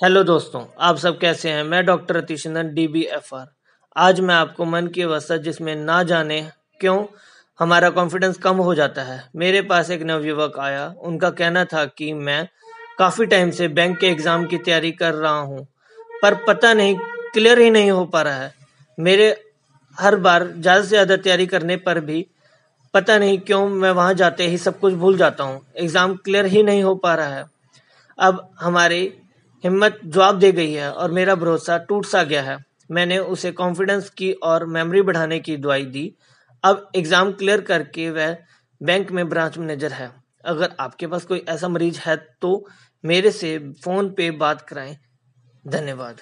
Hello दोस्तों, आप सब कैसे हैं? मैं doctor Atishandan D B F R आज मैं आपको मन की अवस्था जिसमें ना जाने क्यों हमारा कॉन्फिडेंस कम हो जाता है। मेरे पास एक नवयुवक आया। उनका कहना था कि मैं काफ़ी टाइम से बैंक के एग्ज़ाम की तैयारी कर रहा हूँ, पर पता नहीं क्लियर ही नहीं हो पा रहा है। मेरे हर बार ज़्यादा से ज़्यादा तैयारी करने पर भी पता नहीं क्यों मैं वहाँ जाते ही सब कुछ भूल जाता हूँ। एग्ज़ाम क्लियर ही नहीं हो पा रहा है। अब हमारी हिम्मत जवाब दे गई है और मेरा भरोसा टूट सा गया है। मैंने उसे कॉन्फिडेंस की और मेमोरी बढ़ाने की दुआई दी। अब एग्ज़ाम क्लियर करके वह बैंक में ब्रांच मैनेजर है। अगर आपके पास कोई ऐसा मरीज़ है तो मेरे से फ़ोन पे बात कराएँ। धन्यवाद।